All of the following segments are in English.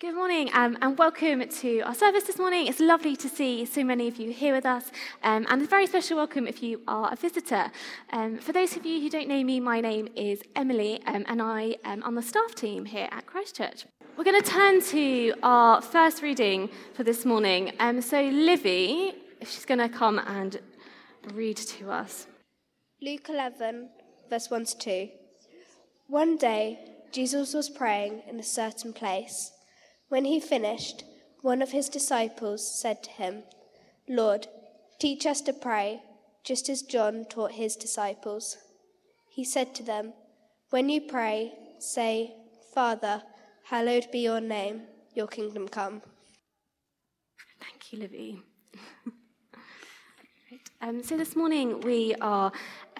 Good morning um, and welcome to our service this morning. It's lovely to see so many of you here with us, um, and a very special welcome if you are a visitor. Um, for those of you who don't know me, my name is Emily, um, and I am on the staff team here at Christchurch. We're going to turn to our first reading for this morning. Um, so, Livy, she's going to come and read to us. Luke 11, verse 1 to 2. One day, Jesus was praying in a certain place. When he finished, one of his disciples said to him, Lord, teach us to pray, just as John taught his disciples. He said to them, When you pray, say, Father, hallowed be your name, your kingdom come. Thank you, Livy. um, so this morning we are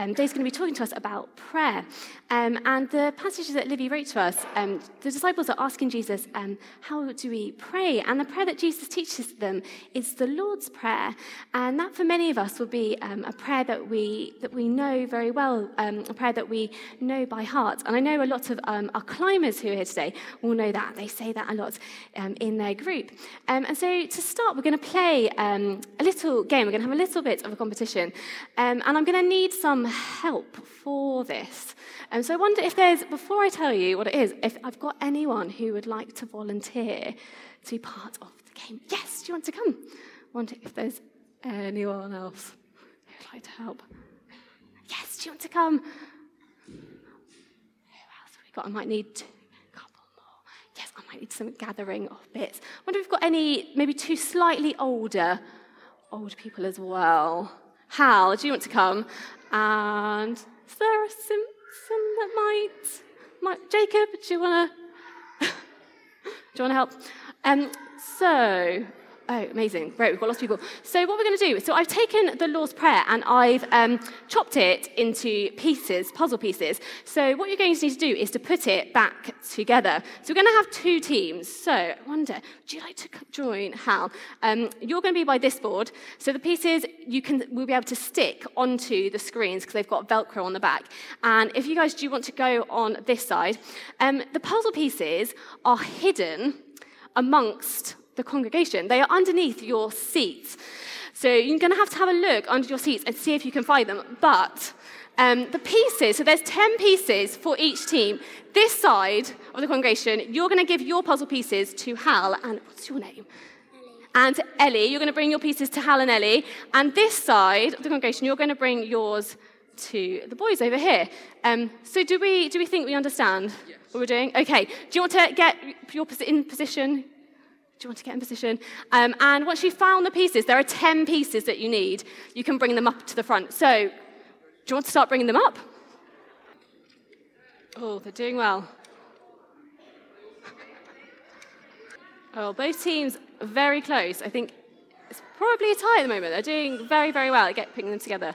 um, Dave's going to be talking to us about prayer. Um, and the passages that Livy wrote to us, um, the disciples are asking Jesus, um, How do we pray? And the prayer that Jesus teaches them is the Lord's Prayer. And that, for many of us, will be um, a prayer that we, that we know very well, um, a prayer that we know by heart. And I know a lot of our climbers who are here today will know that. They say that a lot in their group. and so to start, we're going to play a little game. We're going to have a little bit of a competition. and I'm going to need some help for this. And so I wonder if there's, before I tell you what it is, if I've got anyone who would like to volunteer to be part of the game. Yes, do you want to come? I wonder if there's anyone else who would like to help. Yes, do you want to come? Who else have we got? I might need a couple more. Yes, I might need some gathering of bits. I wonder if we've got any, maybe two slightly older, old people as well. Hal, do you want to come? And Sarah Simpson that might, might Jacob, do you want to, do you want to help? Um, so, Oh, amazing. Great, we've got lots of people. So, what we're going to do, so I've taken the Lord's Prayer and I've um, chopped it into pieces, puzzle pieces. So, what you're going to need to do is to put it back together. So, we're going to have two teams. So, I wonder, would you like to join Hal? Um, you're going to be by this board. So, the pieces you can will be able to stick onto the screens because they've got Velcro on the back. And if you guys do want to go on this side, um, the puzzle pieces are hidden amongst the congregation. They are underneath your seats. So you're going to have to have a look under your seats and see if you can find them. But um, the pieces, so there's 10 pieces for each team. This side of the congregation, you're going to give your puzzle pieces to Hal, and what's your name? And Ellie, you're going to bring your pieces to Hal and Ellie. And this side of the congregation, you're going to bring yours to the boys over here. Um, so do we, do we think we understand yes. what we're doing? Okay. Do you want to get your in position? Do you want to get in position? Um, and once you've found the pieces, there are 10 pieces that you need. You can bring them up to the front. So, do you want to start bringing them up? Oh, they're doing well. Oh, both teams are very close. I think it's probably a tie at the moment. They're doing very, very well at get, them together.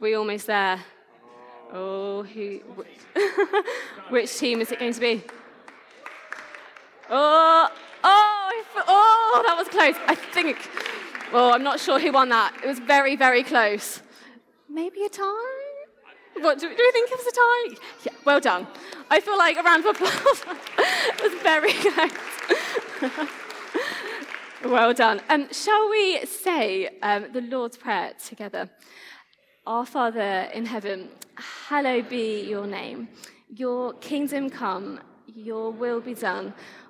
We're almost there. Oh, who? Which team is it going to be? Oh, Oh, oh, that was close. I think. Oh, I'm not sure who won that. It was very, very close. Maybe a tie? What do, do we think it was a tie? Yeah, well done. I feel like a round of applause. it was very close. well done. Um, shall we say um, the Lord's Prayer together? Our Father in heaven, hallowed be your name. Your kingdom come, your will be done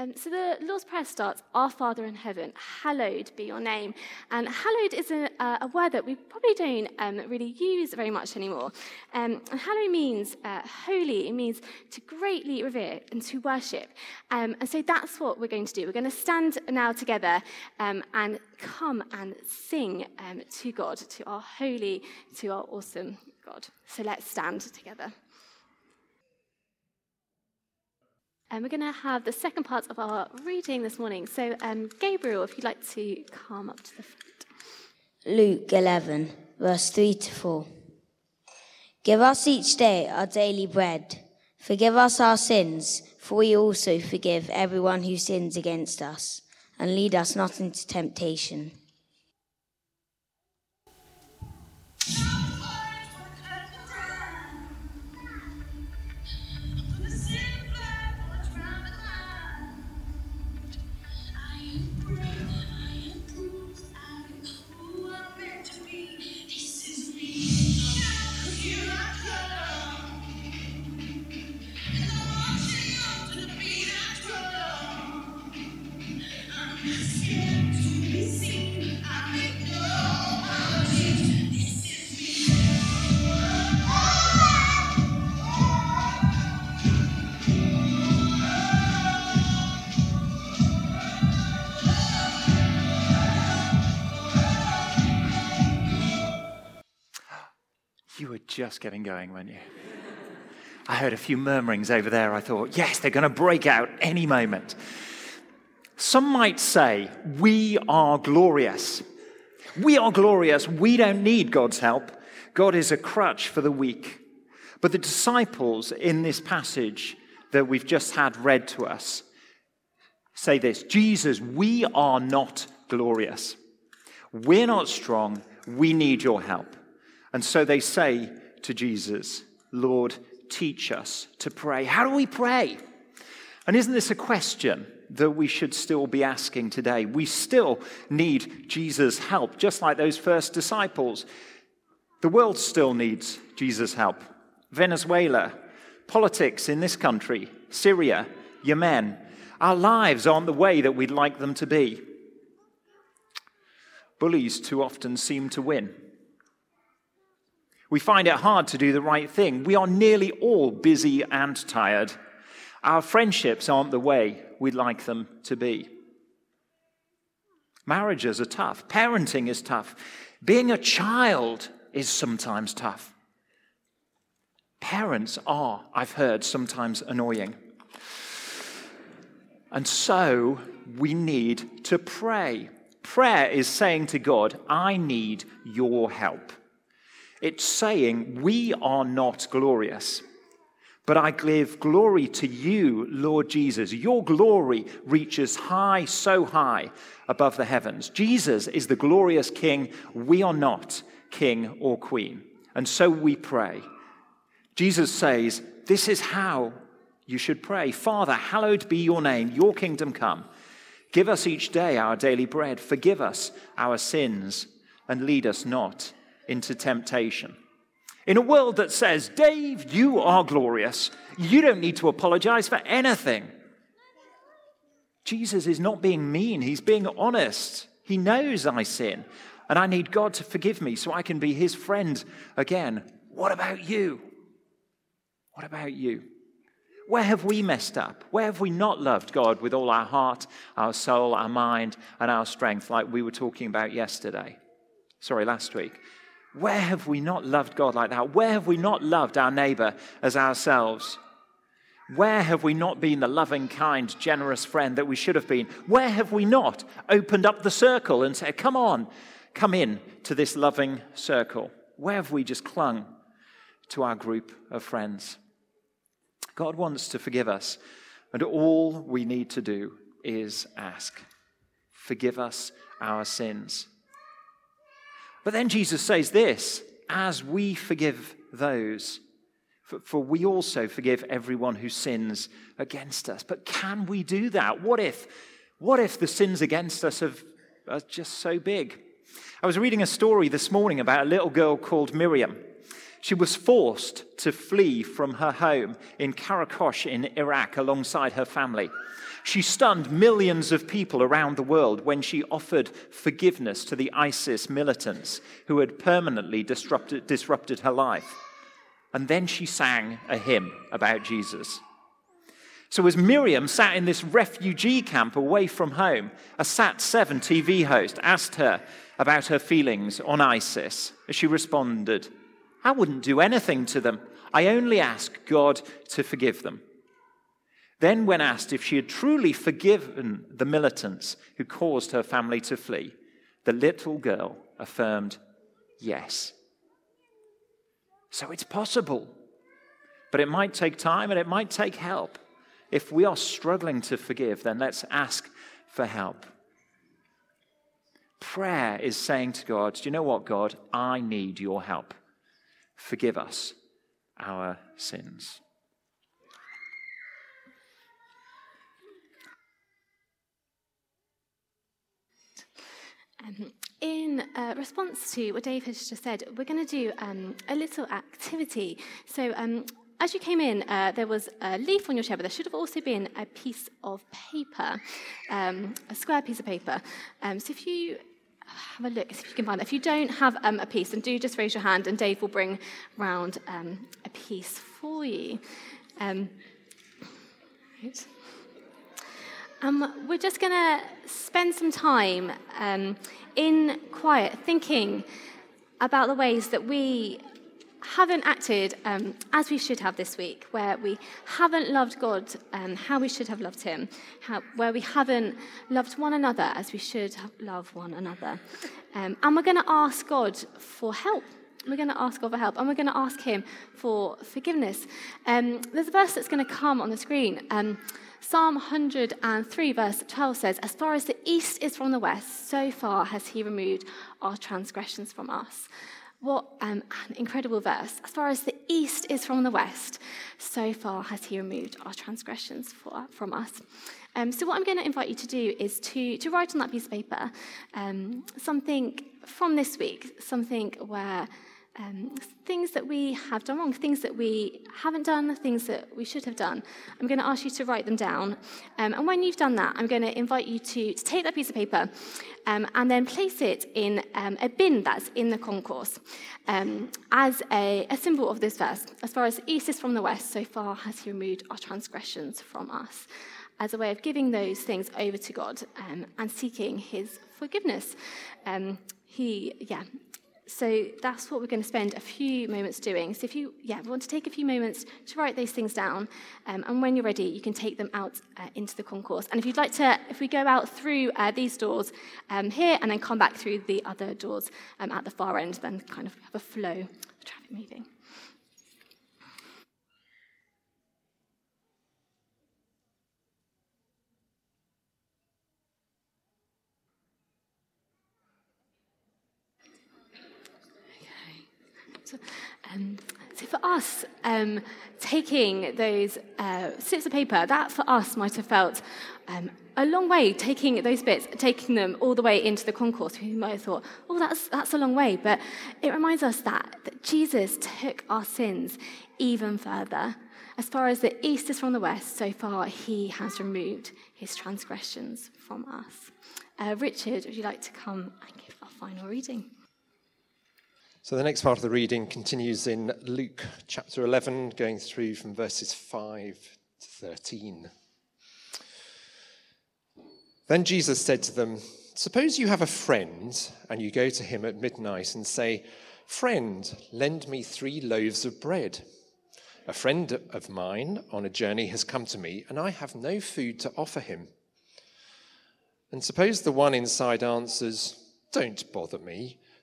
Um, so the Lord's Prayer starts, Our Father in heaven, hallowed be your name. And hallowed is a, a word that we probably don't um, really use very much anymore. Um, and hallowed means uh, holy, it means to greatly revere and to worship. Um, and so that's what we're going to do. We're going to stand now together um, and come and sing um, to God, to our holy, to our awesome God. So let's stand together. And we're going to have the second part of our reading this morning. So, um, Gabriel, if you'd like to come up to the front. Luke 11, verse 3 to 4. Give us each day our daily bread. Forgive us our sins, for we also forgive everyone who sins against us. And lead us not into temptation just getting going, weren't you? I heard a few murmurings over there. I thought, yes, they're going to break out any moment. Some might say, we are glorious. We are glorious. We don't need God's help. God is a crutch for the weak. But the disciples in this passage that we've just had read to us say this Jesus, we are not glorious. We're not strong. We need your help. And so they say, to Jesus, Lord, teach us to pray. How do we pray? And isn't this a question that we should still be asking today? We still need Jesus' help, just like those first disciples. The world still needs Jesus' help. Venezuela, politics in this country, Syria, Yemen, our lives aren't the way that we'd like them to be. Bullies too often seem to win. We find it hard to do the right thing. We are nearly all busy and tired. Our friendships aren't the way we'd like them to be. Marriages are tough. Parenting is tough. Being a child is sometimes tough. Parents are, I've heard, sometimes annoying. And so we need to pray. Prayer is saying to God, I need your help. It's saying, We are not glorious, but I give glory to you, Lord Jesus. Your glory reaches high, so high above the heavens. Jesus is the glorious King. We are not king or queen. And so we pray. Jesus says, This is how you should pray Father, hallowed be your name, your kingdom come. Give us each day our daily bread. Forgive us our sins and lead us not into temptation. In a world that says, Dave, you are glorious, you don't need to apologize for anything. Jesus is not being mean, he's being honest. He knows I sin, and I need God to forgive me so I can be his friend again. What about you? What about you? Where have we messed up? Where have we not loved God with all our heart, our soul, our mind, and our strength, like we were talking about yesterday? Sorry, last week. Where have we not loved God like that? Where have we not loved our neighbor as ourselves? Where have we not been the loving, kind, generous friend that we should have been? Where have we not opened up the circle and said, Come on, come in to this loving circle? Where have we just clung to our group of friends? God wants to forgive us, and all we need to do is ask. Forgive us our sins. But then Jesus says this as we forgive those, for, for, we also forgive everyone who sins against us. But can we do that? What if, what if the sins against us have, are just so big? I was reading a story this morning about a little girl called Miriam. She was forced to flee from her home in Karakosh in Iraq alongside her family. She stunned millions of people around the world when she offered forgiveness to the ISIS militants who had permanently disrupted, disrupted her life. And then she sang a hymn about Jesus. So, as Miriam sat in this refugee camp away from home, a Sat 7 TV host asked her about her feelings on ISIS. As she responded, I wouldn't do anything to them. I only ask God to forgive them. Then, when asked if she had truly forgiven the militants who caused her family to flee, the little girl affirmed, Yes. So it's possible. But it might take time and it might take help. If we are struggling to forgive, then let's ask for help. Prayer is saying to God, Do you know what, God? I need your help. Forgive us our sins. Um, in uh, response to what Dave has just said, we're going to do um, a little activity. So, um, as you came in, uh, there was a leaf on your chair, but there should have also been a piece of paper, um, a square piece of paper. Um, so, if you have a look, if you can find it. If you don't have um, a piece, then do just raise your hand, and Dave will bring round a piece for you. right. Um, we're just going to spend some time um, in quiet thinking about the ways that we haven't acted um, as we should have this week, where we haven't loved God um, how we should have loved Him, how, where we haven't loved one another as we should love one another. Um, and we're going to ask God for help. We're going to ask God for help, and we're going to ask Him for forgiveness. Um, there's a verse that's going to come on the screen. Psalm 103, verse 12 says, As far as the east is from the west, so far has he removed our transgressions from us. What um, an incredible verse. As far as the east is from the west, so far has he removed our transgressions for, from us. Um, so, what I'm going to invite you to do is to, to write on that piece of paper um, something from this week, something where um, things that we have done wrong, things that we haven't done, things that we should have done. I'm going to ask you to write them down. Um, and when you've done that, I'm going to invite you to, to take that piece of paper um, and then place it in um, a bin that's in the concourse um, as a, a, symbol of this verse. As far as east is from the west, so far has he removed our transgressions from us. As a way of giving those things over to God um, and seeking his forgiveness. he, yeah, so that's what we're going to spend a few moments doing. So if you yeah, want to take a few moments to write those things down, um, and when you're ready, you can take them out uh, into the concourse. And if you'd like to, if we go out through uh, these doors um, here and then come back through the other doors um, at the far end, then kind of have a flow of traffic moving. Um, so for us, um, taking those uh, slips of paper, that for us might have felt um, a long way, taking those bits, taking them all the way into the concourse. We might have thought, oh, that's, that's a long way. But it reminds us that, that Jesus took our sins even further. As far as the east is from the west, so far he has removed his transgressions from us. Uh, Richard, would you like to come and give our final reading? So the next part of the reading continues in Luke chapter 11, going through from verses 5 to 13. Then Jesus said to them, Suppose you have a friend and you go to him at midnight and say, Friend, lend me three loaves of bread. A friend of mine on a journey has come to me, and I have no food to offer him. And suppose the one inside answers, Don't bother me.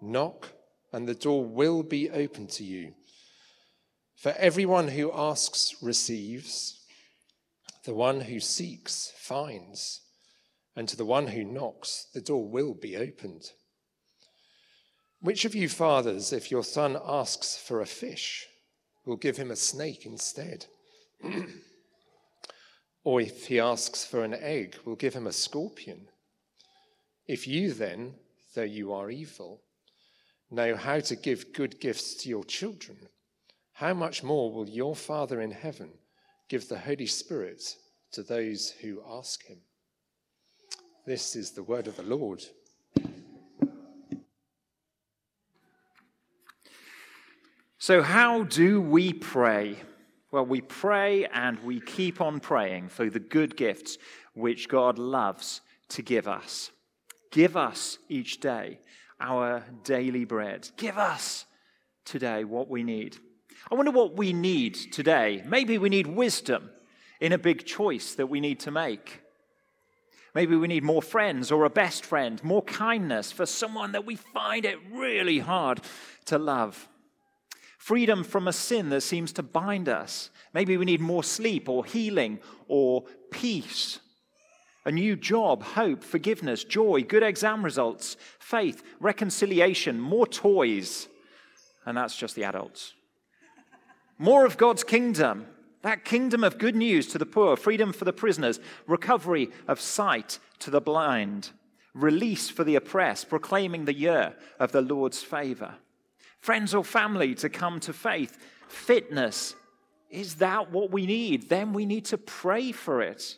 Knock, and the door will be open to you. For everyone who asks receives, the one who seeks finds, and to the one who knocks, the door will be opened. Which of you fathers, if your son asks for a fish, will give him a snake instead? or if he asks for an egg, will give him a scorpion? If you then, though you are evil, know how to give good gifts to your children, how much more will your Father in heaven give the Holy Spirit to those who ask him? This is the word of the Lord. So, how do we pray? Well, we pray and we keep on praying for the good gifts which God loves to give us. Give us each day our daily bread. Give us today what we need. I wonder what we need today. Maybe we need wisdom in a big choice that we need to make. Maybe we need more friends or a best friend, more kindness for someone that we find it really hard to love. Freedom from a sin that seems to bind us. Maybe we need more sleep or healing or peace. A new job, hope, forgiveness, joy, good exam results, faith, reconciliation, more toys. And that's just the adults. More of God's kingdom, that kingdom of good news to the poor, freedom for the prisoners, recovery of sight to the blind, release for the oppressed, proclaiming the year of the Lord's favor. Friends or family to come to faith, fitness. Is that what we need? Then we need to pray for it.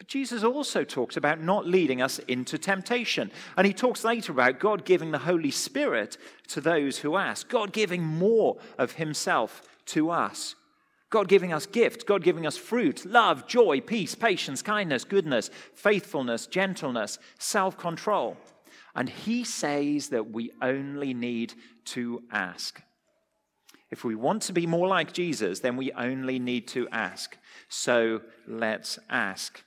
But Jesus also talks about not leading us into temptation. And he talks later about God giving the Holy Spirit to those who ask, God giving more of himself to us. God giving us gifts, God giving us fruit, love, joy, peace, patience, kindness, goodness, faithfulness, gentleness, self control. And he says that we only need to ask. If we want to be more like Jesus, then we only need to ask. So let's ask.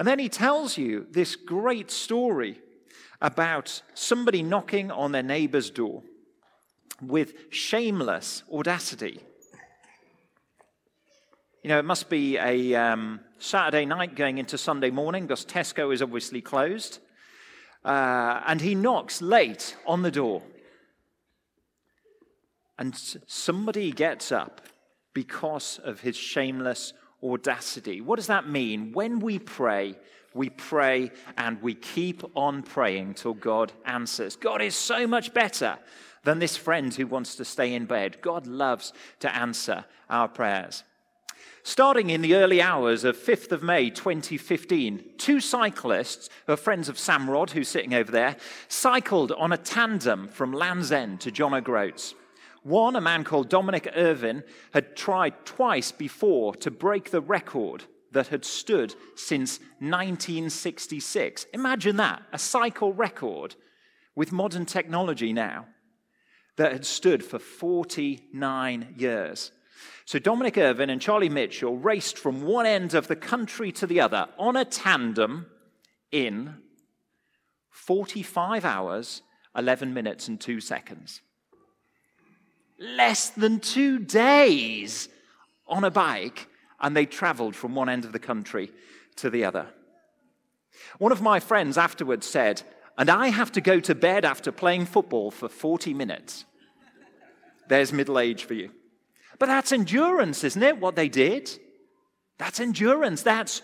And then he tells you this great story about somebody knocking on their neighbor's door with shameless audacity. You know, it must be a um, Saturday night going into Sunday morning because Tesco is obviously closed. Uh, and he knocks late on the door. And somebody gets up because of his shameless audacity. What does that mean? When we pray, we pray and we keep on praying till God answers. God is so much better than this friend who wants to stay in bed. God loves to answer our prayers. Starting in the early hours of 5th of May 2015, two cyclists, who are friends of Sam Rod, who's sitting over there, cycled on a tandem from Land's End to John O'Groats. One, a man called Dominic Irvine, had tried twice before to break the record that had stood since 1966. Imagine that, a cycle record with modern technology now that had stood for 49 years. So Dominic Irvine and Charlie Mitchell raced from one end of the country to the other on a tandem in 45 hours, 11 minutes, and 2 seconds. Less than two days on a bike, and they traveled from one end of the country to the other. One of my friends afterwards said, and I have to go to bed after playing football for 40 minutes. There's middle age for you. But that's endurance, isn't it? What they did? That's endurance. That's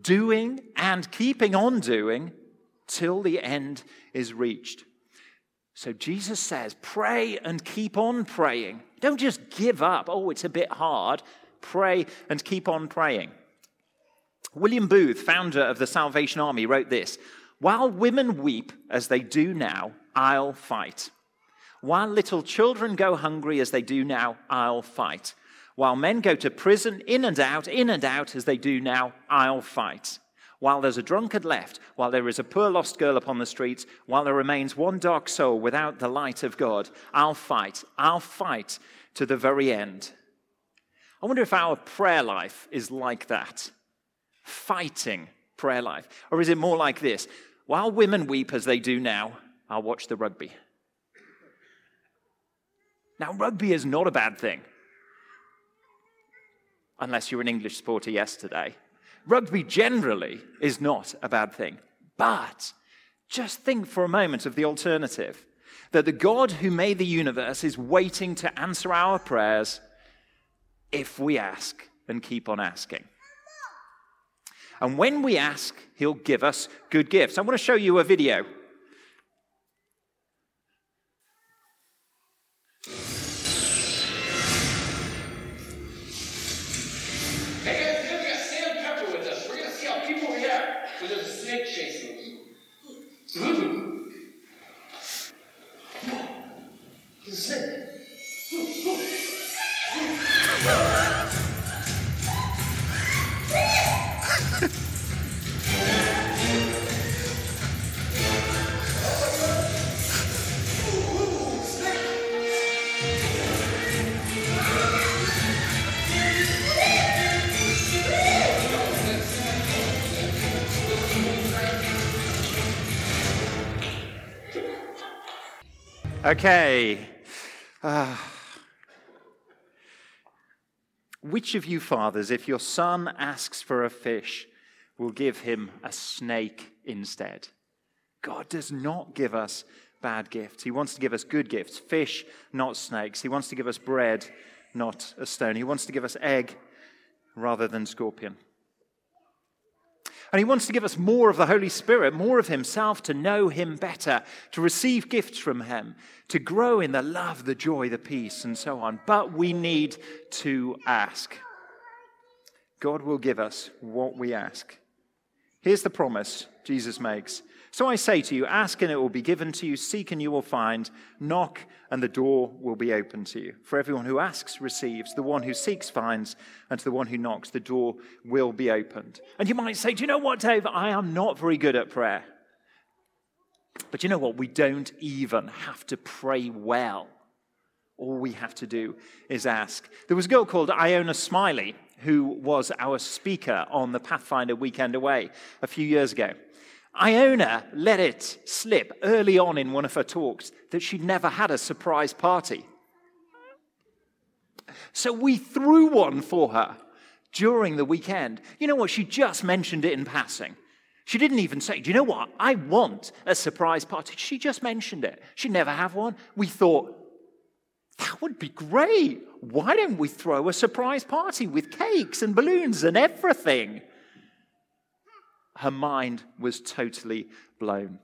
doing and keeping on doing till the end is reached. So Jesus says, pray and keep on praying. Don't just give up. Oh, it's a bit hard. Pray and keep on praying. William Booth, founder of the Salvation Army, wrote this While women weep as they do now, I'll fight. While little children go hungry as they do now, I'll fight. While men go to prison in and out, in and out as they do now, I'll fight. While there's a drunkard left, while there is a poor lost girl upon the streets, while there remains one dark soul without the light of God, I'll fight. I'll fight to the very end. I wonder if our prayer life is like that fighting prayer life. Or is it more like this? While women weep as they do now, I'll watch the rugby. Now, rugby is not a bad thing, unless you're an English supporter yesterday. Rugby generally is not a bad thing. But just think for a moment of the alternative that the God who made the universe is waiting to answer our prayers if we ask and keep on asking. And when we ask, he'll give us good gifts. I want to show you a video. Okay. Uh, which of you fathers, if your son asks for a fish, will give him a snake instead? God does not give us bad gifts. He wants to give us good gifts fish, not snakes. He wants to give us bread, not a stone. He wants to give us egg rather than scorpion. And he wants to give us more of the Holy Spirit, more of himself, to know him better, to receive gifts from him, to grow in the love, the joy, the peace, and so on. But we need to ask. God will give us what we ask. Here's the promise Jesus makes so I say to you, ask and it will be given to you, seek and you will find, knock and the door will be open to you. For everyone who asks receives, the one who seeks finds, and to the one who knocks, the door will be opened. And you might say, Do you know what, Dave? I am not very good at prayer. But you know what? We don't even have to pray well. All we have to do is ask. There was a girl called Iona Smiley who was our speaker on the Pathfinder Weekend Away a few years ago. Iona let it slip early on in one of her talks that she'd never had a surprise party. So we threw one for her during the weekend. You know what? She just mentioned it in passing. She didn't even say, Do you know what? I want a surprise party. She just mentioned it. She'd never have one. We thought, That would be great. Why don't we throw a surprise party with cakes and balloons and everything? Her mind was totally blown.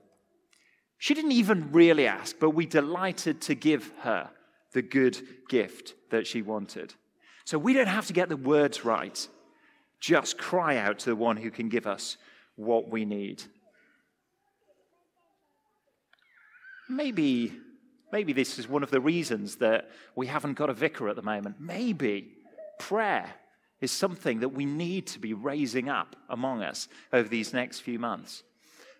She didn't even really ask, but we delighted to give her the good gift that she wanted. So we don't have to get the words right. Just cry out to the one who can give us what we need. Maybe, maybe this is one of the reasons that we haven't got a vicar at the moment. Maybe prayer is something that we need to be raising up among us over these next few months.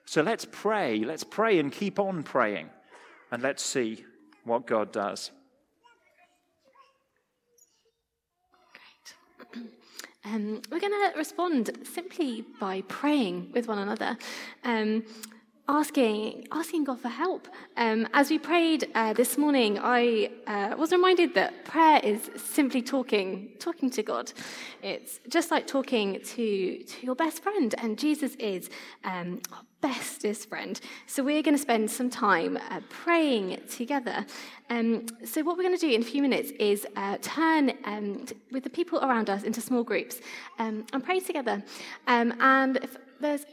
So let's pray. Let's pray and keep on praying. And let's see what God does. Great. Um, we're going to respond simply by praying with one another. Um, asking asking God for help. Um, as we prayed uh, this morning, I uh, was reminded that prayer is simply talking talking to God. It's just like talking to to your best friend, and Jesus is um, our bestest friend. So we're going to spend some time uh, praying together. Um, so what we're going to do in a few minutes is uh, turn um, with the people around us into small groups um, and pray together. Um, and if there's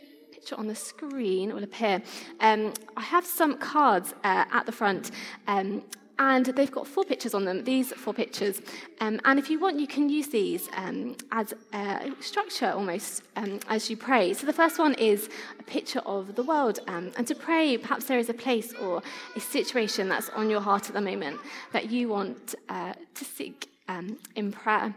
picture on the screen will appear. Um, I have some cards uh, at the front. Um, and they've got four pictures on them, these four pictures. Um, and if you want, you can use these um, as a structure almost um, as you pray. So the first one is a picture of the world. Um, and to pray, perhaps there is a place or a situation that's on your heart at the moment that you want uh, to seek um, in prayer.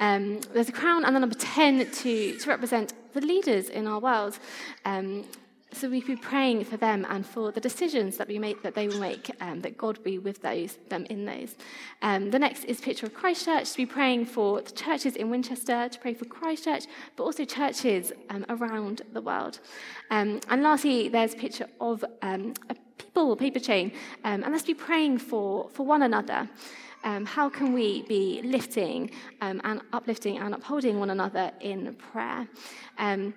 Um, there's a crown and the number 10 to, to represent the leaders in our world. Um, so we'd be praying for them and for the decisions that we make, that they will make, um, that God be with those, them in those. Um, the next is picture of Christchurch, to be praying for the churches in Winchester, to pray for Christchurch, but also churches around the world. And lastly, there's a picture of a people paper chain, and let's be praying for, for one another um, how can we be lifting um, and uplifting and upholding one another in prayer? Um,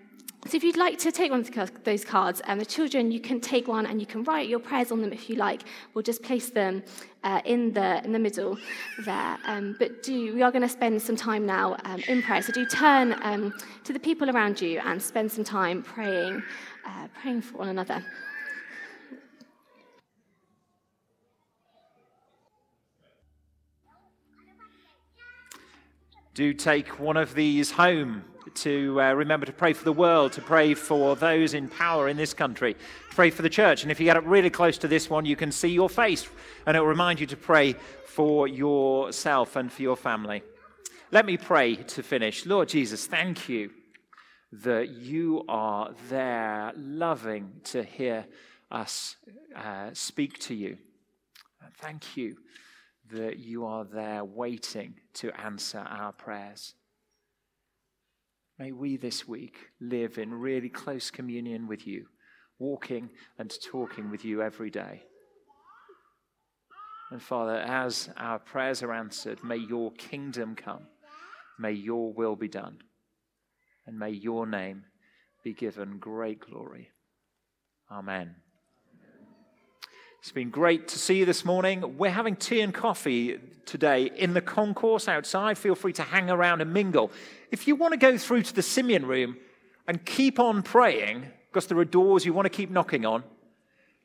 so if you'd like to take one of those cards, um, the children, you can take one and you can write your prayers on them if you like. We'll just place them uh, in the in the middle there. Um, but do we are going to spend some time now um, in prayer. So do turn um, to the people around you and spend some time praying, uh, praying for one another. Do take one of these home to uh, remember to pray for the world, to pray for those in power in this country, to pray for the church. And if you get up really close to this one, you can see your face, and it will remind you to pray for yourself and for your family. Let me pray to finish. Lord Jesus, thank you that you are there, loving to hear us uh, speak to you. Thank you that you are there waiting to answer our prayers. May we this week live in really close communion with you, walking and talking with you every day. And Father, as our prayers are answered, may your kingdom come, may your will be done, and may your name be given great glory. Amen. It's been great to see you this morning. We're having tea and coffee today in the concourse outside. Feel free to hang around and mingle. If you want to go through to the Simeon room and keep on praying, because there are doors you want to keep knocking on,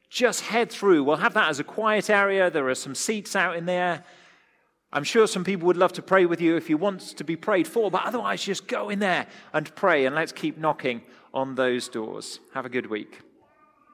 just head through. We'll have that as a quiet area. There are some seats out in there. I'm sure some people would love to pray with you if you want to be prayed for, but otherwise, just go in there and pray and let's keep knocking on those doors. Have a good week.